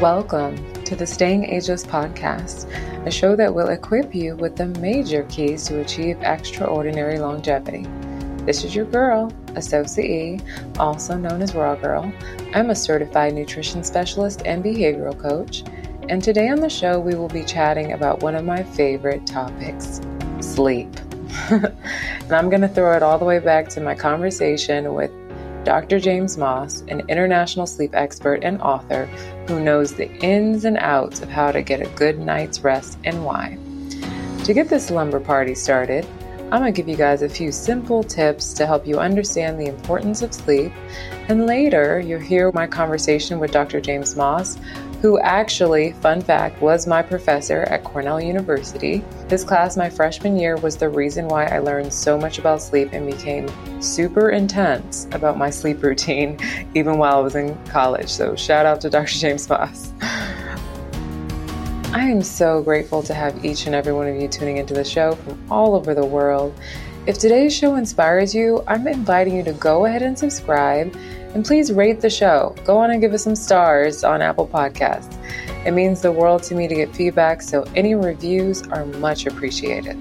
Welcome to the Staying Ageless podcast, a show that will equip you with the major keys to achieve extraordinary longevity. This is your girl, Asosa also known as Raw Girl. I'm a certified nutrition specialist and behavioral coach, and today on the show we will be chatting about one of my favorite topics sleep. and I'm going to throw it all the way back to my conversation with Dr. James Maas, an international sleep expert and author who knows the ins and outs of how to get a good night's rest and why. To get this lumber party started, I'm going to give you guys a few simple tips to help you understand the importance of sleep. And later, you'll hear my conversation with Dr. James Maas, who actually, fun fact, was my professor at Cornell University. His class my freshman year was the reason why I learned so much about sleep and became super intense about my sleep routine, even while I was in college. So, shout out to Dr. James Maas. I am so grateful to have each and every one of you tuning into the show from all over the world. If today's show inspires you, I'm inviting you to go ahead and subscribe and please rate the show. Go on and give us some stars on Apple Podcasts. It means the world to me to get feedback, so any reviews are much appreciated.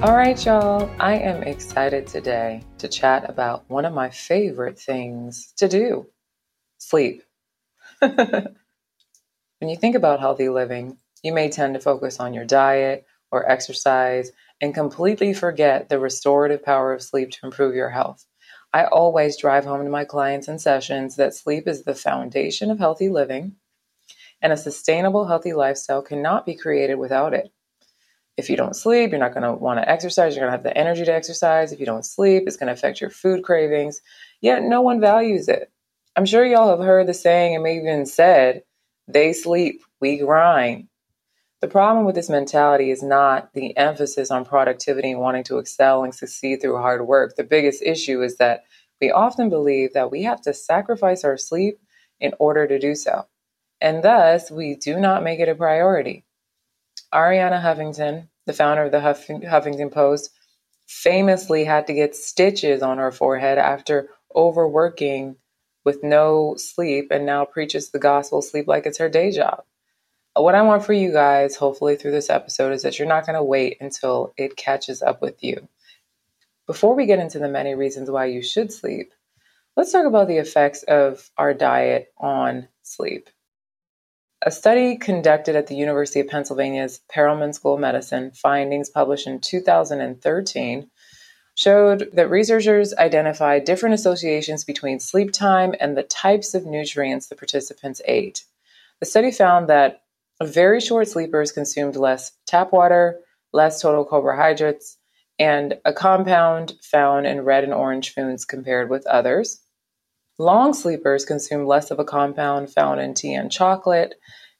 All right, y'all, I am excited today to chat about one of my favorite things to do sleep. when you think about healthy living, you may tend to focus on your diet or exercise and completely forget the restorative power of sleep to improve your health. I always drive home to my clients in sessions that sleep is the foundation of healthy living, and a sustainable, healthy lifestyle cannot be created without it. If you don't sleep, you're not going to want to exercise. You're going to have the energy to exercise. If you don't sleep, it's going to affect your food cravings. Yet no one values it. I'm sure y'all have heard the saying and maybe even said, they sleep, we grind. The problem with this mentality is not the emphasis on productivity and wanting to excel and succeed through hard work. The biggest issue is that we often believe that we have to sacrifice our sleep in order to do so. And thus, we do not make it a priority. Arianna Huffington, the founder of the Huff- Huffington Post, famously had to get stitches on her forehead after overworking with no sleep and now preaches the gospel sleep like it's her day job what I want for you guys, hopefully through this episode, is that you're not going to wait until it catches up with you. Before we get into the many reasons why you should sleep, let's talk about the effects of our diet on sleep. A study conducted at the University of Pennsylvania's Perelman School of Medicine, findings published in 2013, showed that researchers identified different associations between sleep time and the types of nutrients the participants ate. The study found that very short sleepers consumed less tap water, less total carbohydrates, and a compound found in red and orange foods compared with others. Long sleepers consume less of a compound found in tea and chocolate,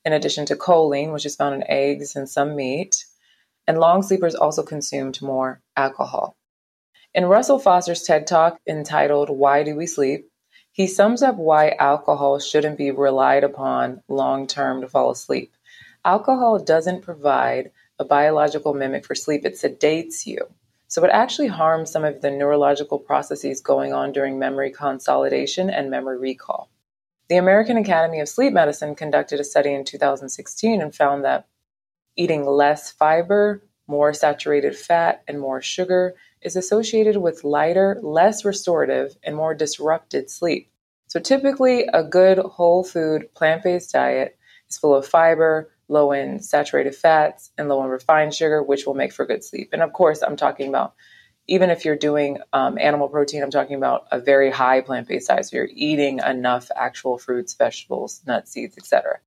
in addition to choline, which is found in eggs and some meat. And long sleepers also consumed more alcohol. In Russell Foster's TED Talk entitled Why Do We Sleep? he sums up why alcohol shouldn't be relied upon long term to fall asleep. Alcohol doesn't provide a biological mimic for sleep, it sedates you. So it actually harms some of the neurological processes going on during memory consolidation and memory recall. The American Academy of Sleep Medicine conducted a study in 2016 and found that eating less fiber, more saturated fat, and more sugar is associated with lighter, less restorative, and more disrupted sleep. So typically, a good whole food, plant based diet is full of fiber, low in saturated fats, and low in refined sugar, which will make for good sleep. And of course, I'm talking about even if you're doing um, animal protein, I'm talking about a very high plant based diet. So you're eating enough actual fruits, vegetables, nuts, seeds, etc.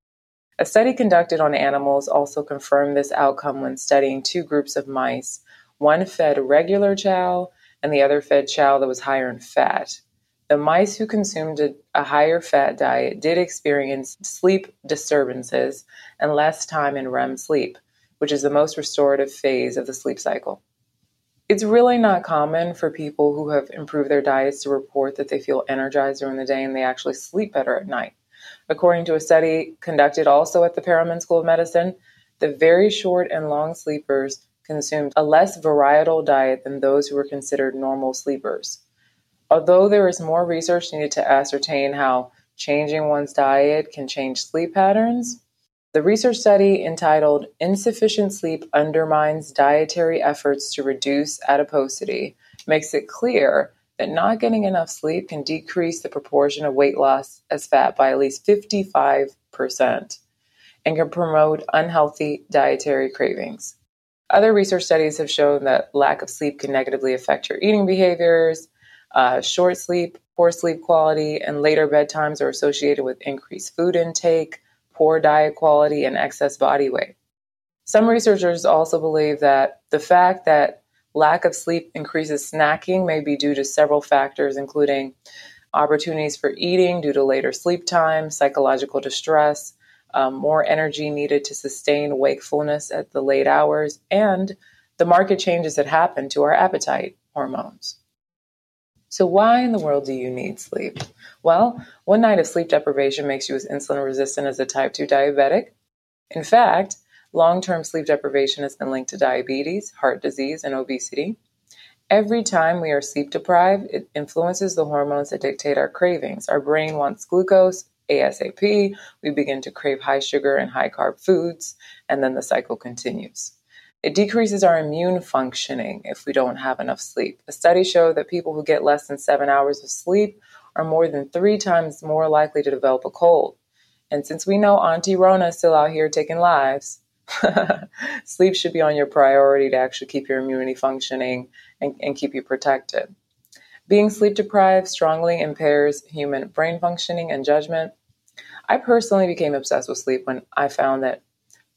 A study conducted on animals also confirmed this outcome when studying two groups of mice. One fed regular chow, and the other fed chow that was higher in fat. The mice who consumed a, a, higher fat diet did experience sleep disturbances and less time in REM sleep, which is the most restorative phase of the sleep cycle. It's really not common for people who have improved their diets to report that they feel energized during the day and they actually sleep better at night. According to a study conducted also at the Perelman School of Medicine, the very short and long sleepers consumed a less varietal diet than those who were considered normal sleepers. Although there is more research needed to ascertain how changing one's diet can change sleep patterns, the research study entitled Insufficient Sleep Undermines Dietary Efforts to Reduce Adiposity makes it clear that not getting enough sleep can decrease the proportion of weight loss as fat by at least 55% and can promote unhealthy dietary cravings. Other research studies have shown that lack of sleep can negatively affect your eating behaviors. Uh, short sleep, poor sleep quality, and later bedtimes are associated with increased food intake, poor diet quality, and excess body weight. Some researchers also believe that the fact that lack of sleep increases snacking may be due to several factors, including opportunities for eating due to later sleep time, psychological distress, um, more energy needed to sustain wakefulness at the late hours, and the market changes that happen to our appetite hormones. So, why in the world do you need sleep? Well, one night of sleep deprivation makes you as insulin resistant as a type 2 diabetic. In fact, long term sleep deprivation has been linked to diabetes, heart disease, and obesity. Every time we are sleep deprived, it influences the hormones that dictate our cravings. Our brain wants glucose, ASAP, we begin to crave high sugar and high carb foods, and then the cycle continues. It decreases our immune functioning if we don't have enough sleep. A study showed that people who get less than seven hours of sleep are more than three times more likely to develop a cold. And since we know Auntie Rona is still out here taking lives, sleep should be on your priority to actually keep your immunity functioning and, and keep you protected. Being sleep deprived strongly impairs human brain functioning and judgment. I personally became obsessed with sleep when I found that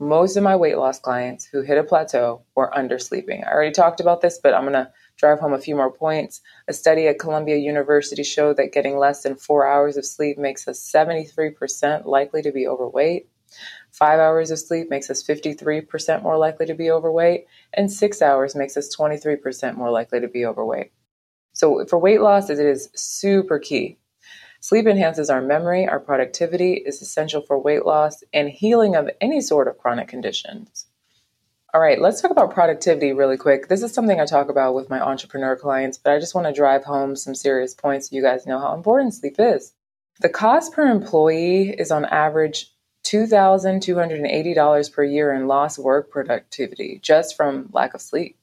most of my weight loss clients who hit a plateau were undersleeping. I already talked about this, but I'm going to drive home a few more points. A study at Columbia University showed that getting less than four hours of sleep makes us 73% likely to be overweight. Five hours of sleep makes us 53% more likely to be overweight, and six hours makes us 23% more likely to be overweight. So, for weight loss, it is super key Sleep enhances our memory, our productivity, is essential for weight loss and healing of any sort of chronic conditions. All right, let's talk about productivity really quick. This is something I talk about with my entrepreneur clients, but I just want to drive home some serious points so you guys know how important sleep is. The cost per employee is on average $2,280 per year in lost work productivity just from lack of sleep.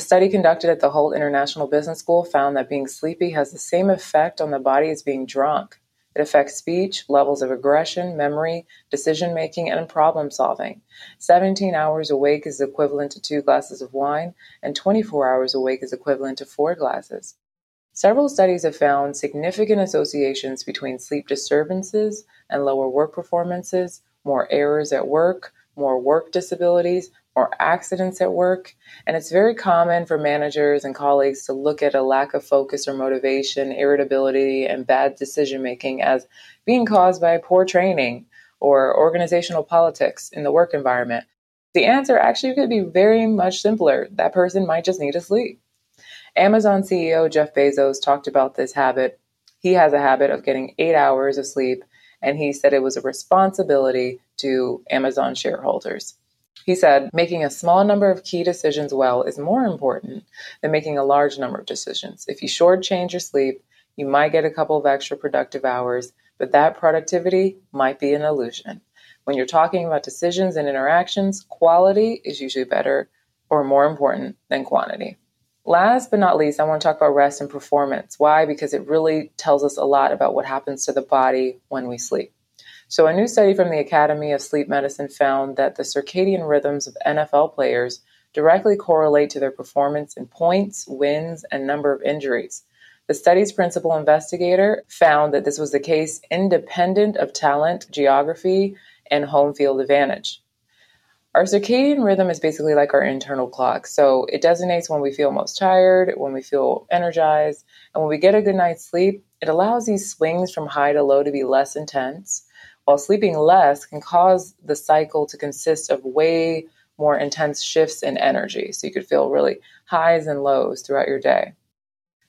A study conducted at the Hult International Business School found that being sleepy has the same effect on the body as being drunk. It affects speech, levels of aggression, memory, decision making, and problem solving. 17 hours awake is equivalent to two glasses of wine, and 24 hours awake is equivalent to four glasses. Several studies have found significant associations between sleep disturbances and lower work performances, more errors at work, more work disabilities, or accidents at work. And it's very common for managers and colleagues to look at a lack of focus or motivation, irritability, and bad decision making as being caused by poor training or organizational politics in the work environment. The answer actually could be very much simpler. That person might just need to sleep. Amazon CEO Jeff Bezos talked about this habit. He has a habit of getting eight hours of sleep, and he said it was a responsibility to Amazon shareholders. He said, making a small number of key decisions well is more important than making a large number of decisions. If you shortchange your sleep, you might get a couple of extra productive hours, but that productivity might be an illusion. When you're talking about decisions and interactions, quality is usually better or more important than quantity. Last but not least, I want to talk about rest and performance. Why? Because it really tells us a lot about what happens to the body when we sleep. So, a new study from the Academy of Sleep Medicine found that the circadian rhythms of NFL players directly correlate to their performance in points, wins, and number of injuries. The study's principal investigator found that this was the case independent of talent, geography, and home field advantage. Our circadian rhythm is basically like our internal clock. So it designates when we feel most tired, when we feel energized, and when we get a good night's sleep, it allows these swings from high to low to be less intense while sleeping less can cause the cycle to consist of way more intense shifts in energy. So you could feel really highs and lows throughout your day.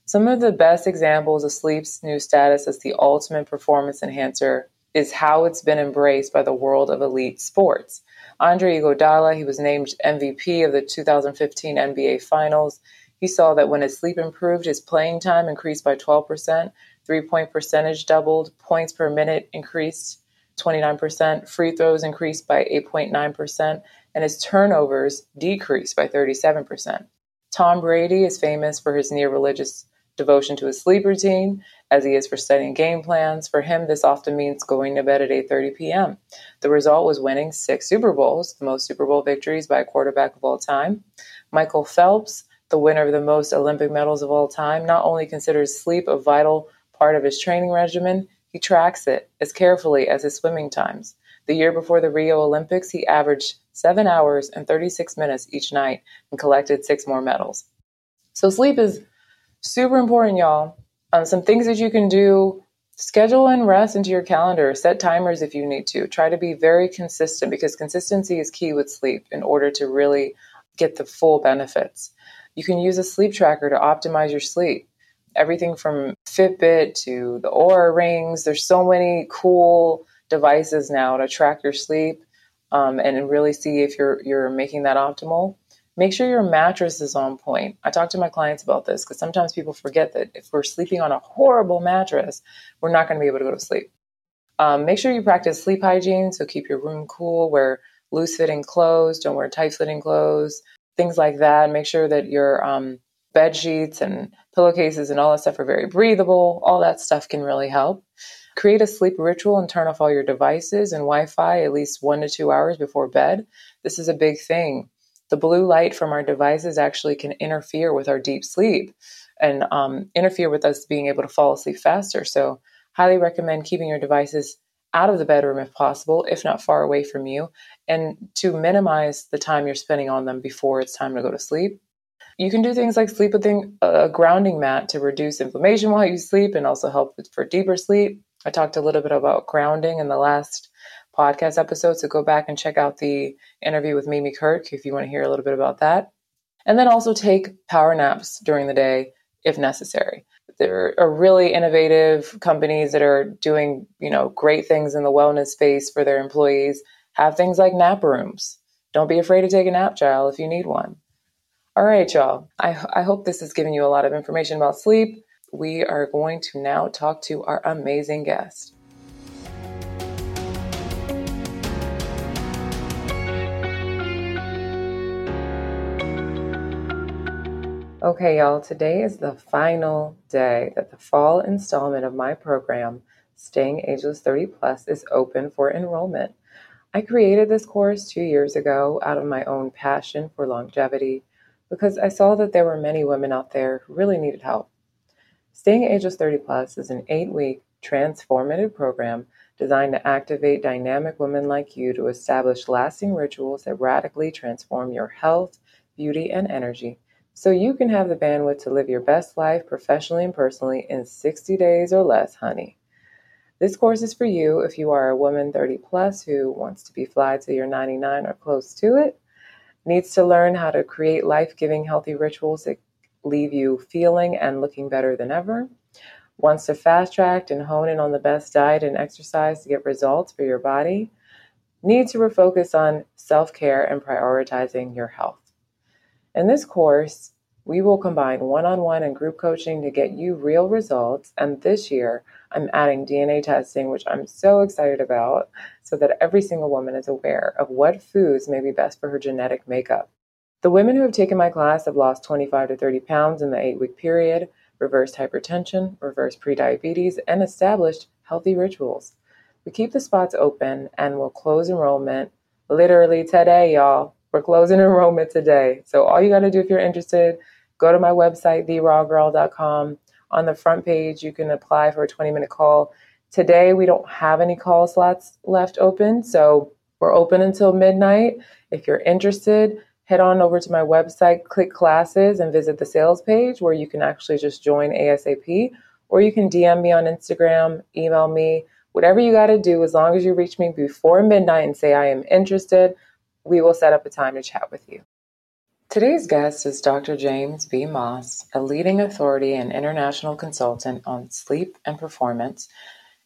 Some of the best examples of sleep's new status as the ultimate performance enhancer is how it's been embraced by the world of elite sports. Andre Iguodala, he was named MVP of the 2015 NBA Finals. he saw that when his sleep improved, his playing time increased by 12%, three point percentage doubled, points per minute increased 29%, free throws increased by 8.9%, and his turnovers decreased by 37%. Tom Brady is famous for his near religious devotion to his sleep routine, as he is for studying game plans. For him, this often means going to bed at 8:30 p.m. The result was winning six Super Bowls, the most Super Bowl victories by a quarterback of all time. Michael Phelps, the winner of the most Olympic medals of all time, not only considers sleep a vital part of his training regimen, he tracks it as carefully as his swimming times. The year before the Rio Olympics, he averaged 7 hours and 36 minutes each night and collected six more medals. So, sleep is super important, y'all. Um, some things that you can do schedule and rest into your calendar, set timers if you need to. Try to be very consistent because consistency is key with sleep in order to really get the full benefits. You can use a sleep tracker to optimize your sleep. Everything from Fitbit to the Oura rings. There's so many cool devices now to track your sleep um, and really see if you're you're making that optimal. Make sure your mattress is on point. I talk to my clients about this because sometimes people forget that if we're sleeping on a horrible mattress, we're not going to be able to go to sleep. Um, make sure you practice sleep hygiene, so keep your room cool, wear loose fitting clothes, don't wear tight fitting clothes, things like that. Make sure that your um, bed sheets and pillowcases and all that stuff are very breathable. All that stuff can really help. Create a sleep ritual and turn off all your devices and Wi Fi at least one to two hours before bed. This is a big thing. The blue light from our devices actually can interfere with our deep sleep and um, interfere with us being able to fall asleep faster. So, highly recommend keeping your devices out of the bedroom if possible, if not far away from you, and to minimize the time you're spending on them before it's time to go to sleep. You can do things like sleep with a grounding mat to reduce inflammation while you sleep and also help for deeper sleep. I talked a little bit about grounding in the last podcast episode, so go back and check out the interview with Mimi Kirk if you want to hear a little bit about that. And then also take power naps during the day if necessary. There are really innovative companies that are doing, you know, great things in the wellness space for their employees. Have things like nap rooms. Don't be afraid to take a nap, child, if you need one. All right, y'all. I, I hope this has given you a lot of information about sleep. We are going to now talk to our amazing guest. Okay, y'all, today is the final day that the fall installment of my program, Staying Ageless 30 Plus, is open for enrollment. I created this course two years ago out of my own passion for longevity because I saw that there were many women out there who really needed help. Staying Ageless 30 Plus is an eight week transformative program designed to activate dynamic women like you to establish lasting rituals that radically transform your health, beauty, and energy so you can have the bandwidth to live your best life professionally and personally in 60 days or less, honey. This course is for you if you are a woman 30 plus who wants to be fly till you're 99 or close to it needs to learn how to create life giving, healthy rituals that leave you feeling and looking better than ever, wants to fast track and hone in on the best diet and exercise to get results for your body, needs to refocus on self care and prioritizing your health. In this course, we will combine one on one and group coaching to get you real results. And this year, I'm adding DNA testing, which I'm so excited about, so that every single woman is aware of what foods may be best for her genetic makeup. The women who have taken my class have lost 25 to 30 pounds in the eight week period, reversed hypertension, reversed prediabetes, and established healthy rituals. We keep the spots open and we'll close enrollment literally today, y'all. We're closing enrollment today. So all you got to do if you're interested, go to my website, therawgirl.com. On the front page, you can apply for a 20 minute call. Today, we don't have any call slots left open, so we're open until midnight. If you're interested, head on over to my website, click classes, and visit the sales page where you can actually just join ASAP. Or you can DM me on Instagram, email me, whatever you got to do, as long as you reach me before midnight and say, I am interested, we will set up a time to chat with you. Today's guest is Dr. James B. Maas, a leading authority and international consultant on sleep and performance,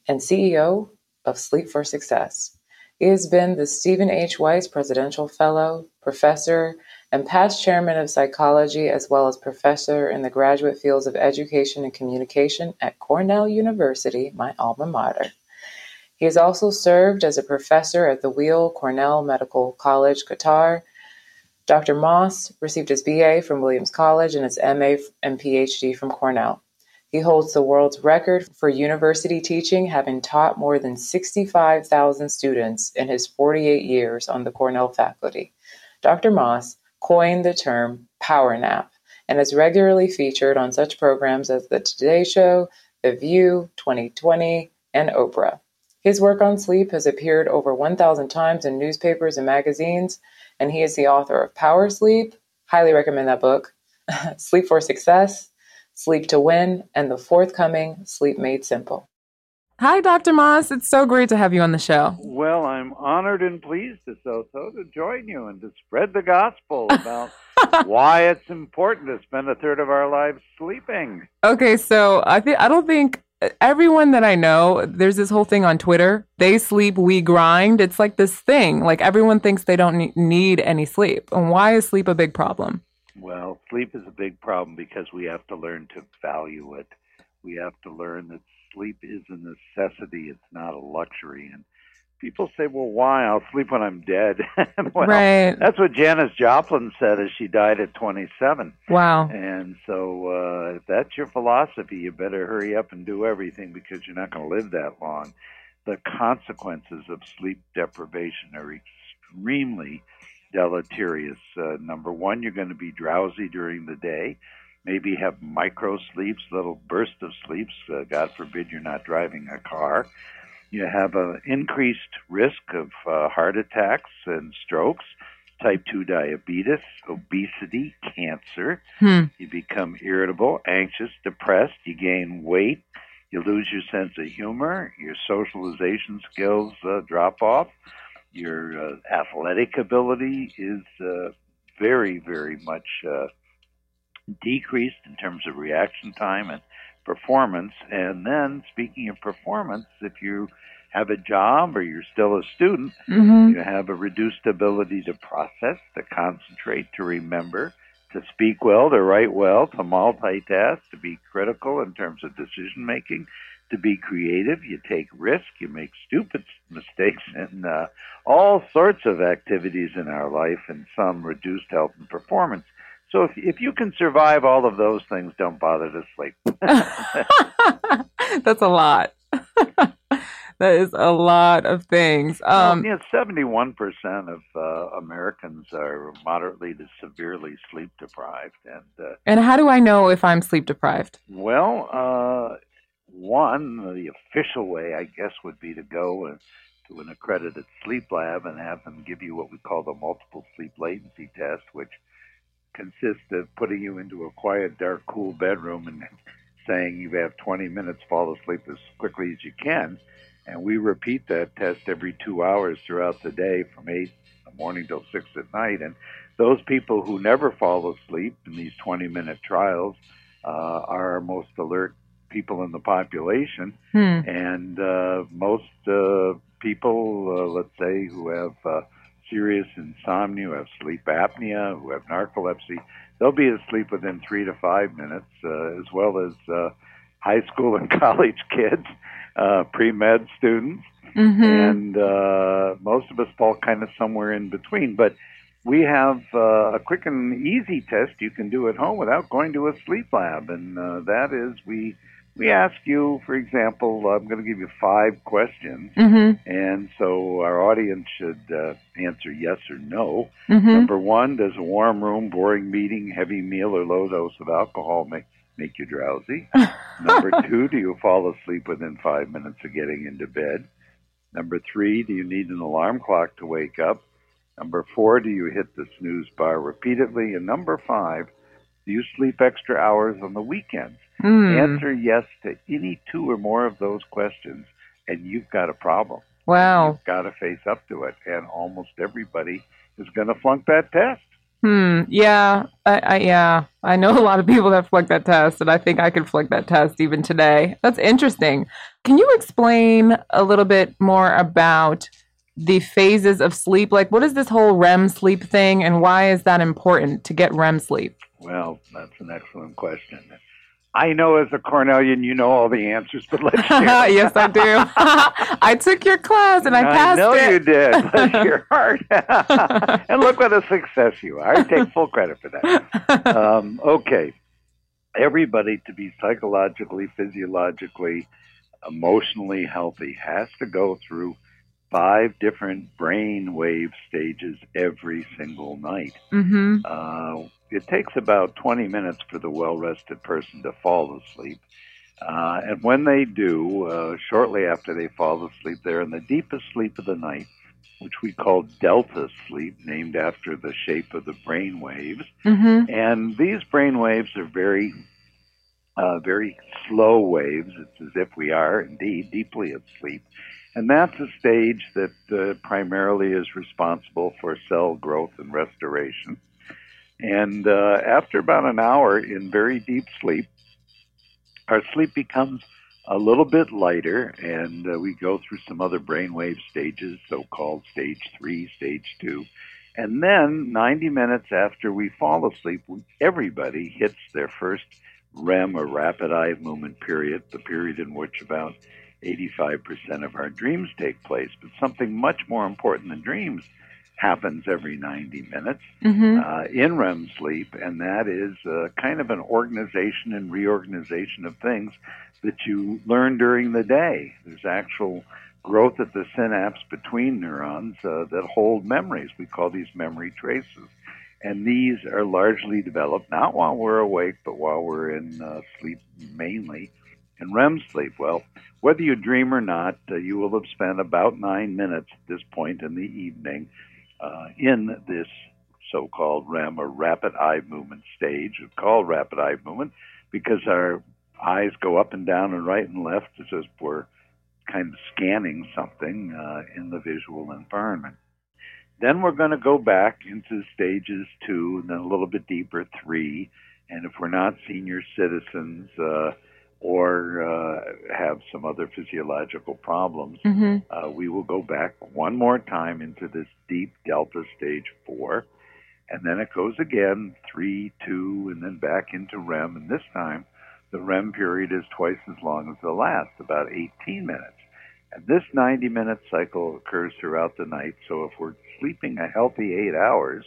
and CEO of Sleep for Success. He has been the Stephen H. Weiss Presidential Fellow, Professor, and past chairman of psychology as well as professor in the graduate fields of education and communication at Cornell University, my alma mater. He has also served as a professor at the Weill Cornell Medical College, Qatar. Dr. Maas received his BA from Williams College and his MA and PhD from Cornell. He holds the world's record for university teaching, having taught more than 65,000 students in his 48 years on the Cornell faculty. Dr. Maas coined the term power nap and is regularly featured on such programs as The Today Show, The View, 2020, and Oprah. His work on sleep has appeared over 1,000 times in newspapers and magazines, and he is the author of Power Sleep. Highly recommend that book. Sleep for Success, Sleep to Win, and the forthcoming Sleep Made Simple. Hi, Dr. Maas. It's so great to have you on the show. Well, I'm honored and pleased to so so to join you and to spread the gospel about why it's important to spend a third of our lives sleeping. Okay, so I think I don't think everyone that I know, there's this whole thing on Twitter. They sleep, we grind. It's like this thing. Like everyone thinks they don't need any sleep. And why is sleep a big problem? Well, sleep is a big problem because we have to learn to value it. We have to learn that sleep is a necessity, it's not a luxury. And people say, well, why? I'll sleep when I'm dead. well, right. That's what Janis Joplin said as she died at 27. Wow. And so uh, if that's your philosophy, you better hurry up and do everything because you're not going to live that long. The consequences of sleep deprivation are extremely deleterious. Uh, number one, you're going to be drowsy during the day, maybe have micro sleeps, little bursts of sleeps. Uh, God forbid you're not driving a car. You have an increased risk of uh, heart attacks and strokes, type 2 diabetes, obesity, cancer. Hmm. You become irritable, anxious, depressed. You gain weight. You lose your sense of humor. Your socialization skills uh, drop off your uh, athletic ability is uh, very, very much uh, decreased in terms of reaction time and performance. And then, speaking of performance, if you have a job or you're still a student, mm-hmm. you have a reduced ability to process, to concentrate, to remember, to speak well, to write well, to multitask, to be critical in terms of decision making, to be creative. You take risks, you make stupid mistakes, and uh, all sorts of activities in our life, and some reduced health and performance. So if, if you can survive all of those things, don't bother to sleep. That's a lot. that is a lot of things. Um, well, yeah, seventy-one percent of uh, Americans are moderately to severely sleep deprived, and uh, and how do I know if I'm sleep deprived? Well, uh, one, the official way, I guess, would be to go and to an accredited sleep lab and have them give you what we call the multiple sleep latency test, which consists of putting you into a quiet, dark, cool bedroom and saying you have 20 minutes, fall asleep as quickly as you can. And we repeat that test every two hours throughout the day from 8 in the morning till 6 at night. And those people who never fall asleep in these 20 minute trials uh, are our most alert people in the population, hmm. and uh, most uh, people, uh, let's say, who have uh, serious insomnia, who have sleep apnea, who have narcolepsy, they'll be asleep within three to five minutes, uh, as well as uh, high school and college kids, uh, pre med students, mm-hmm. and uh, most of us fall kind of somewhere in between. But we have uh, a quick and easy test you can do at home without going to a sleep lab, and uh, that is we we ask you, for example, I'm going to give you five questions, mm-hmm. and so our audience should uh, answer yes or no. Mm-hmm. Number one, does a warm room, boring meeting, heavy meal, or low dose of alcohol make make you drowsy? Number two, do you fall asleep within five minutes of getting into bed? Number three, do you need an alarm clock to wake up? Number four, do you hit the snooze bar repeatedly? And number five, do you sleep extra hours on the weekends? Mm. Answer yes to any two or more of those questions, and you've got a problem. Wow. You've got to face up to it, and almost everybody is going to flunk that test. Hmm. Yeah. I, I, yeah. I know a lot of people that flunk that test, and I think I could flunk that test even today. That's interesting. Can you explain a little bit more about the phases of sleep? Like, what is this whole REM sleep thing, and why is that important to get REM sleep? Well, that's an excellent question. I know as a Cornellian, you know all the answers, but let's hear. yes, I do. I took your class and I passed I know it. you did. Bless your heart. and look what a success you are. I take full credit for that. Um, okay. Everybody to be psychologically, physiologically, emotionally healthy has to go through five different brain wave stages every single night. Mm-hmm. Uh, it takes about 20 minutes for the well rested person to fall asleep. Uh, and when they do, uh, shortly after they fall asleep, they're in the deepest sleep of the night, which we call delta sleep, named after the shape of the brain waves. Mm-hmm. And these brain waves are very, uh, very slow waves. It's as if we are indeed deeply asleep. And that's a stage that uh, primarily is responsible for cell growth and restoration. And uh, after about an hour in very deep sleep, our sleep becomes a little bit lighter, and uh, we go through some other brainwave stages, so called stage three, stage two. And then, 90 minutes after we fall asleep, everybody hits their first REM or rapid eye movement period, the period in which about 85% of our dreams take place. But something much more important than dreams happens every 90 minutes Mm-hmm. uh, in REM sleep, and that is uh, kind of an organization and reorganization of things that you learn during the day. There's actual growth at the synapse between neurons uh, that hold memories. We call these memory traces. And these are largely developed not while we're awake, but while we're in uh, sleep mainly. In REM sleep, well, whether you dream or not, uh, you will have spent about nine minutes at this point in the evening uh, in this so-called REM or rapid eye movement stage. Called rapid eye movement because our eyes go up and down and right and left as if we're kind of scanning something uh, in the visual environment. Then we're going to go back into stages two, and then a little bit deeper three. And if we're not senior citizens uh, or uh, have some other physiological problems, Mm-hmm. uh, we will go back one more time into this deep delta stage four. And then it goes again, three, two, and then back into REM. And this time, the REM period is twice as long as the last, about 18 minutes. And this 90 minute cycle occurs throughout the night. So if we're sleeping a healthy eight hours,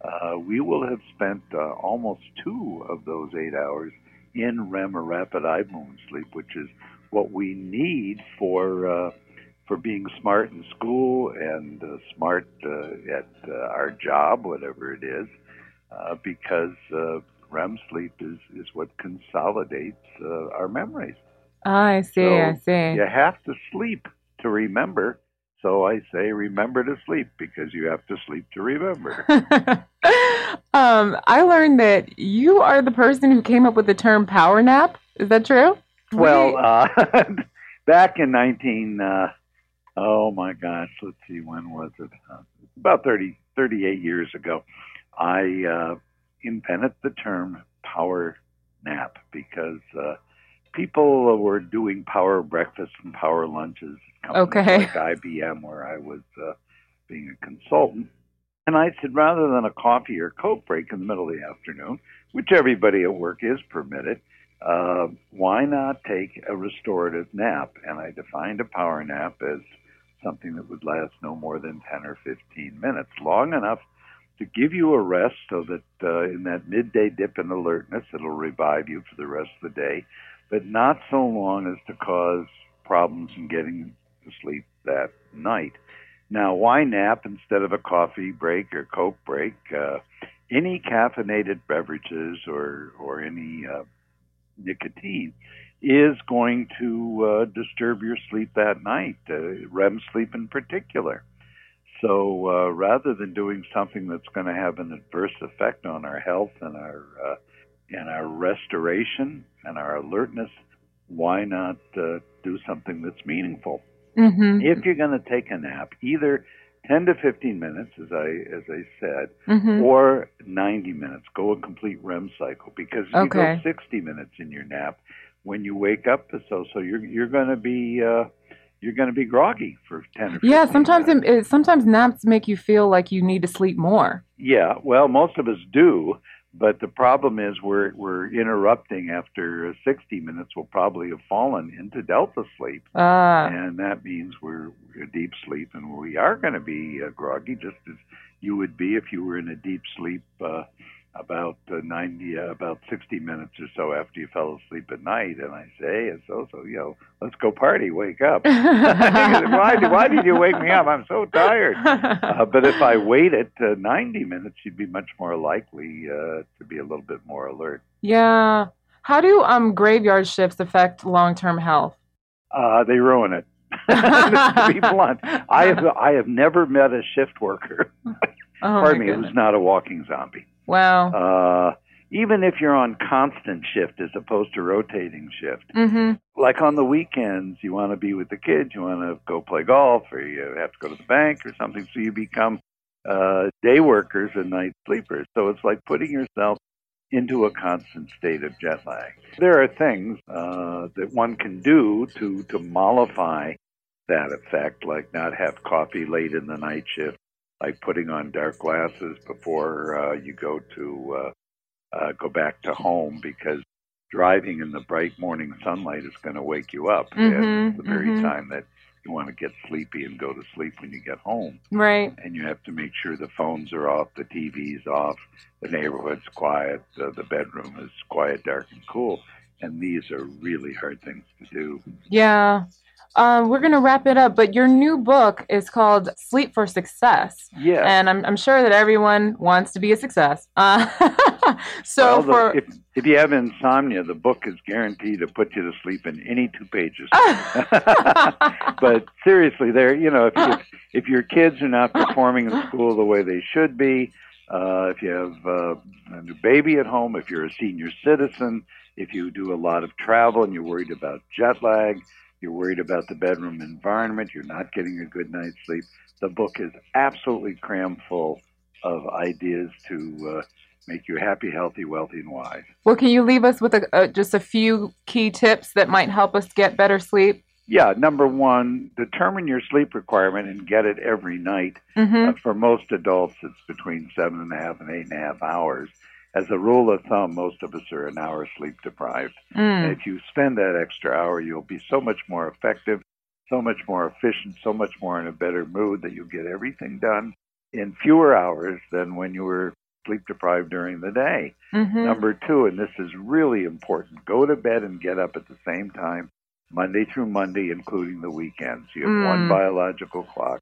uh, we will have spent uh, almost two of those eight hours in REM or rapid eye movement sleep, which is what we need for uh, for being smart in school and uh, smart uh, at uh, our job, whatever it is, uh, because uh, REM sleep is, is what consolidates uh, our memories. I see. So, I see. You have to sleep to remember. So I say, remember to sleep because you have to sleep to remember. um, I learned that you are the person who came up with the term power nap. Is that true? well, uh, back in 19, uh, oh my gosh, let's see, when was it? Uh, about 30, 38 years ago, I uh, invented the term power nap because uh, people were doing power breakfasts and power lunches Okay. like IBM, where I was uh, being a consultant. And I said, rather than a coffee or coke break in the middle of the afternoon, which everybody at work is permitted, uh, why not take a restorative nap? And I defined a power nap as something that would last no more than 10 or 15 minutes, long enough to give you a rest so that uh, in that midday dip in alertness, it'll revive you for the rest of the day, but not so long as to cause problems in getting to sleep that night. Now, why nap instead of a coffee break or Coke break? Uh, any caffeinated beverages or or any uh, nicotine is going to uh, disturb your sleep that night, uh, REM sleep in particular. So uh, rather than doing something that's going to have an adverse effect on our health and our uh, and our restoration and our alertness, why not do something that's meaningful? Mm-hmm. If you're going to take a nap, either 10 to 15 minutes, as I as I said, Mm-hmm. or 90 minutes. Go a complete REM cycle because Okay. you go 60 minutes in your nap, when you wake up, so so you're you're going to be uh, you're going to be groggy for 10 or Yeah, sometimes it, sometimes naps make you feel like you need to sleep more. Yeah, well, most of us do, but the problem is we're we're interrupting after 60 minutes. We'll probably have fallen into delta sleep, ah. and that means we're, we're deep sleep, and we are going to be uh, groggy, just as you would be if you were in a deep sleep. Uh, about uh, 90, uh, about 60 minutes or so after you fell asleep at night. And I say, it's so, so, you know, let's go party, wake up. why, why did you wake me up? I'm so tired. Uh, but if I waited uh, 90 minutes, you'd be much more likely uh, to be a little bit more alert. Yeah. How do um, graveyard shifts affect long term health? Uh, they ruin it. to be blunt, I have I have never met a shift worker. Oh, Pardon me, who's not a walking zombie. Wow. Uh, even if you're on constant shift as opposed to rotating shift. Mm-hmm. Like on the weekends, you want to be with the kids, you want to go play golf, or you have to go to the bank or something, so you become uh, day workers and night sleepers. So it's like putting yourself into a constant state of jet lag. There are things uh, that one can do to, to mollify that effect, like not have coffee late in the night shift, like putting on dark glasses before uh, you go to uh, uh, go back to home because driving in the bright morning sunlight is going to wake you up mm-hmm, at the very mm-hmm. time that you want to get sleepy and go to sleep when you get home. Right. And you have to make sure the phones are off, the TV's off, the neighborhood's quiet, uh, the bedroom is quiet, dark, and cool. And these are really hard things to do. Yeah. Um, we're going to wrap it up, but your new book is called Sleep for Success. Yeah. And I'm, I'm sure that everyone wants to be a success. Uh, so well, the, for if, if you have insomnia, the book is guaranteed to put you to sleep in any two pages. but seriously, there, you know, if, if, if your kids are not performing in school the way they should be, uh, if you have uh, a new baby at home, if you're a senior citizen, if you do a lot of travel and you're worried about jet lag, you're worried about the bedroom environment, you're not getting a good night's sleep. The book is absolutely crammed full of ideas to uh, make you happy, healthy, wealthy, and wise. Well, can you leave us with a, uh, just a few key tips that might help us get better sleep? Yeah, number one, determine your sleep requirement and get it every night. Mm-hmm. Uh, for most adults, it's between seven and a half and eight and a half hours as a rule of thumb, most of us are an hour sleep deprived. Mm. If you spend that extra hour, you'll be so much more effective, so much more efficient, so much more in a better mood that you'll get everything done in fewer hours than when you were sleep deprived during the day. Mm-hmm. Number two, and this is really important, go to bed and get up at the same time, Monday through Monday, including the weekends. You have Mm. one biological clock,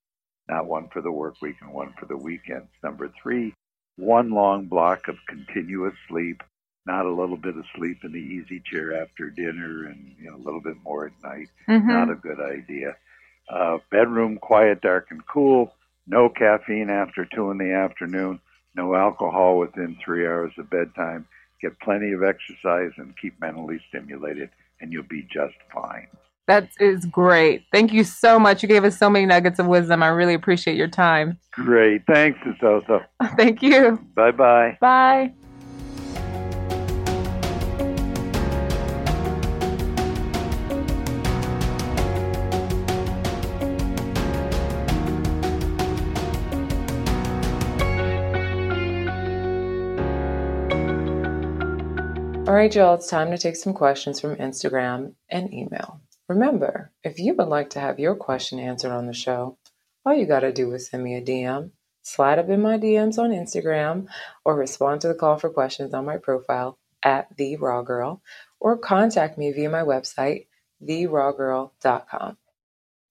not one for the work week and one for the weekends. Number three, one long block of continuous sleep, not a little bit of sleep in the easy chair after dinner and you know, a little bit more at night. Mhm. Not a good idea. Uh, bedroom quiet, dark, and cool. No caffeine after two in the afternoon. No alcohol within three hours of bedtime. Get plenty of exercise and keep mentally stimulated, and you'll be just fine. That is great. Thank you so much. You gave us so many nuggets of wisdom. I really appreciate your time. Great. Thanks, Asosa. Thank you. Bye bye. Bye. All right, y'all, it's time to take some questions from Instagram and email. Remember, if you would like to have your question answered on the show, all you got to do is send me a DM, slide up in my DMs on Instagram, or respond to the call for questions on my profile at The Raw Girl, or contact me via my website, therawgirl.com.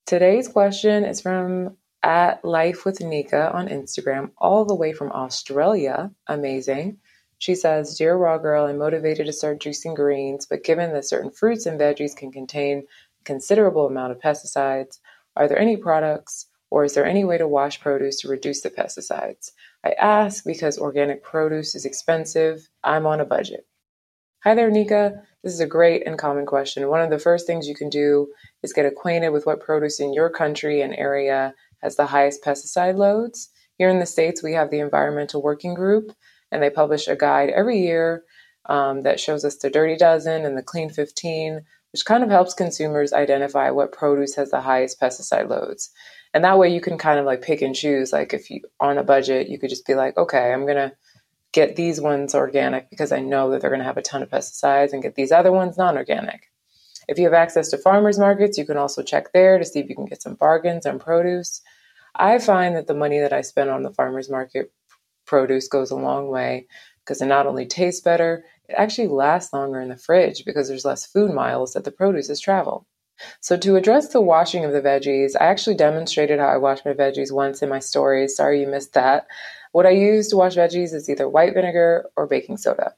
Today's question is from at Life with Nika on Instagram, all the way from Australia. Amazing. She says, Dear Raw Girl, I'm motivated to start juicing greens, but given that certain fruits and veggies can contain considerable amount of pesticides, are there any products or is there any way to wash produce to reduce the pesticides? I ask because organic produce is expensive. I'm on a budget. Hi there, Nika. This is a great and common question. One of the first things you can do is get acquainted with what produce in your country and area has the highest pesticide loads. Here in the States, we have the Environmental Working Group, and they publish a guide every year um, that shows us the Dirty Dozen and the Clean 15 which kind of helps consumers identify what produce has the highest pesticide loads. And that way you can kind of like pick and choose. Like if you on a budget, you could just be like, okay, I'm gonna get these ones organic because I know that they're gonna have a ton of pesticides and get these other ones non-organic. If you have access to farmers markets, you can also check there to see if you can get some bargains on produce. I find that the money that I spend on the farmers market produce goes a long way because it not only tastes better, it actually lasts longer in the fridge because there's less food miles that the produce has traveled. So, to address the washing of the veggies, I actually demonstrated how I wash my veggies once in my stories. Sorry you missed that. What I use to wash veggies is either white vinegar or baking soda.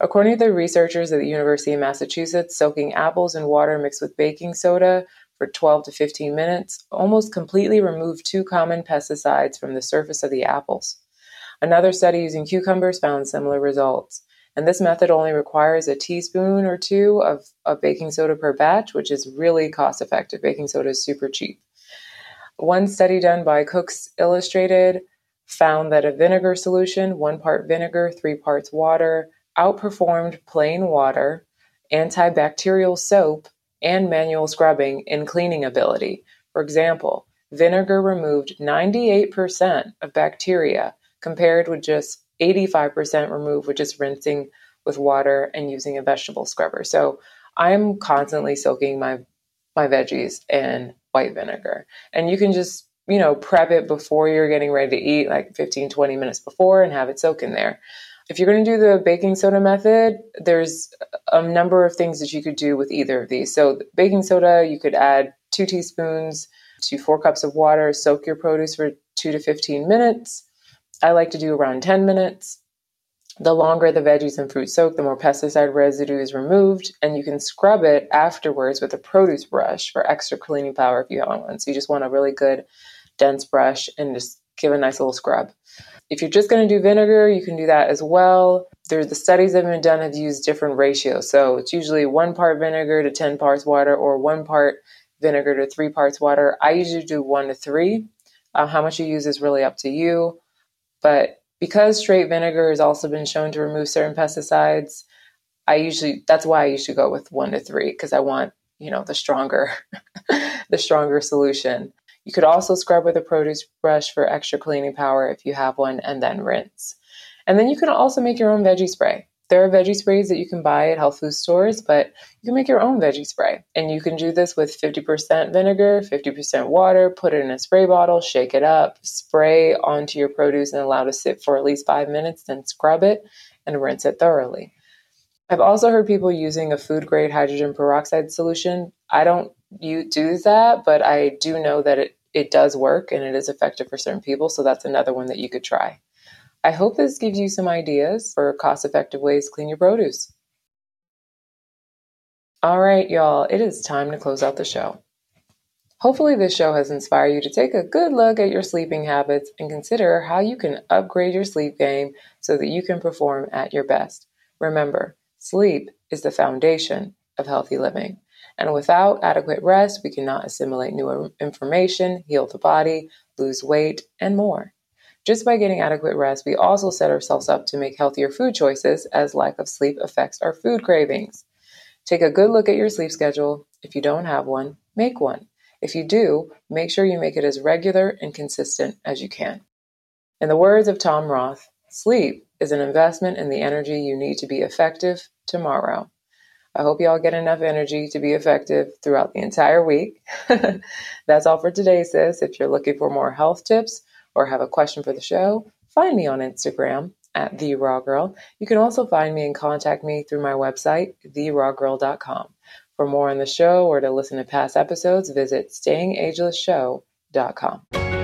According to the researchers at the University of Massachusetts, soaking apples in water mixed with baking soda for 12 to 15 minutes almost completely removed two common pesticides from the surface of the apples. Another study using cucumbers found similar results. And this method only requires a teaspoon or two of, of baking soda per batch, which is really cost effective. Baking soda is super cheap. One study done by Cook's Illustrated found that a vinegar solution, one part vinegar, three parts water, outperformed plain water, antibacterial soap, and manual scrubbing in cleaning ability. For example, vinegar removed 98% of bacteria compared with just 85% removed with just rinsing with water and using a vegetable scrubber. So I'm constantly soaking my my veggies in white vinegar. And you can just, you know, prep it before you're getting ready to eat, like 15, 20 minutes before, and have it soak in there. If you're going to do the baking soda method, there's a number of things that you could do with either of these. So, baking soda, you could add two teaspoons to four cups of water, soak your produce for two to 15 minutes. I like to do around 10 minutes. The longer the veggies and fruit soak, the more pesticide residue is removed, and you can scrub it afterwards with a produce brush for extra cleaning power if you have one. So you just want a really good dense brush and just give a nice little scrub. If you're just going to do vinegar, you can do that as well. There's the studies that have been done have used different ratios. So it's usually one part vinegar to 10 parts water or one part vinegar to three parts water. I usually do one to three. Uh, how much you use is really up to you. But because straight vinegar has also been shown to remove certain pesticides, I usually that's why I usually go with one to three because I want you know the stronger the stronger solution. You could also scrub with a produce brush for extra cleaning power if you have one, and then rinse. And then you can also make your own veggie spray. There are veggie sprays that you can buy at health food stores, but you can make your own veggie spray. And you can do this with 50% vinegar, 50% water, put it in a spray bottle, shake it up, spray onto your produce, and allow to sit for at least five minutes, then scrub it and rinse it thoroughly. I've also heard people using a food grade hydrogen peroxide solution. I don't you do that, but I do know that it, it does work and it is effective for certain people. So that's another one that you could try. I hope this gives you some ideas for cost effective ways to clean your produce. All right, y'all, it is time to close out the show. Hopefully, this show has inspired you to take a good look at your sleeping habits and consider how you can upgrade your sleep game so that you can perform at your best. Remember, sleep is the foundation of healthy living. And without adequate rest, we cannot assimilate new information, heal the body, lose weight, and more. Just by getting adequate rest, we also set ourselves up to make healthier food choices as lack of sleep affects our food cravings. Take a good look at your sleep schedule. If you don't have one, make one. If you do, make sure you make it as regular and consistent as you can. In the words of Tom Roth, sleep is an investment in the energy you need to be effective tomorrow. I hope you all get enough energy to be effective throughout the entire week. That's all for today, sis. If you're looking for more health tips or have a question for the show, find me on Instagram at The Raw Girl. You can also find me and contact me through my website, TheRawGirl.com. For more on the show or to listen to past episodes, visit StayingAgelessShow.com.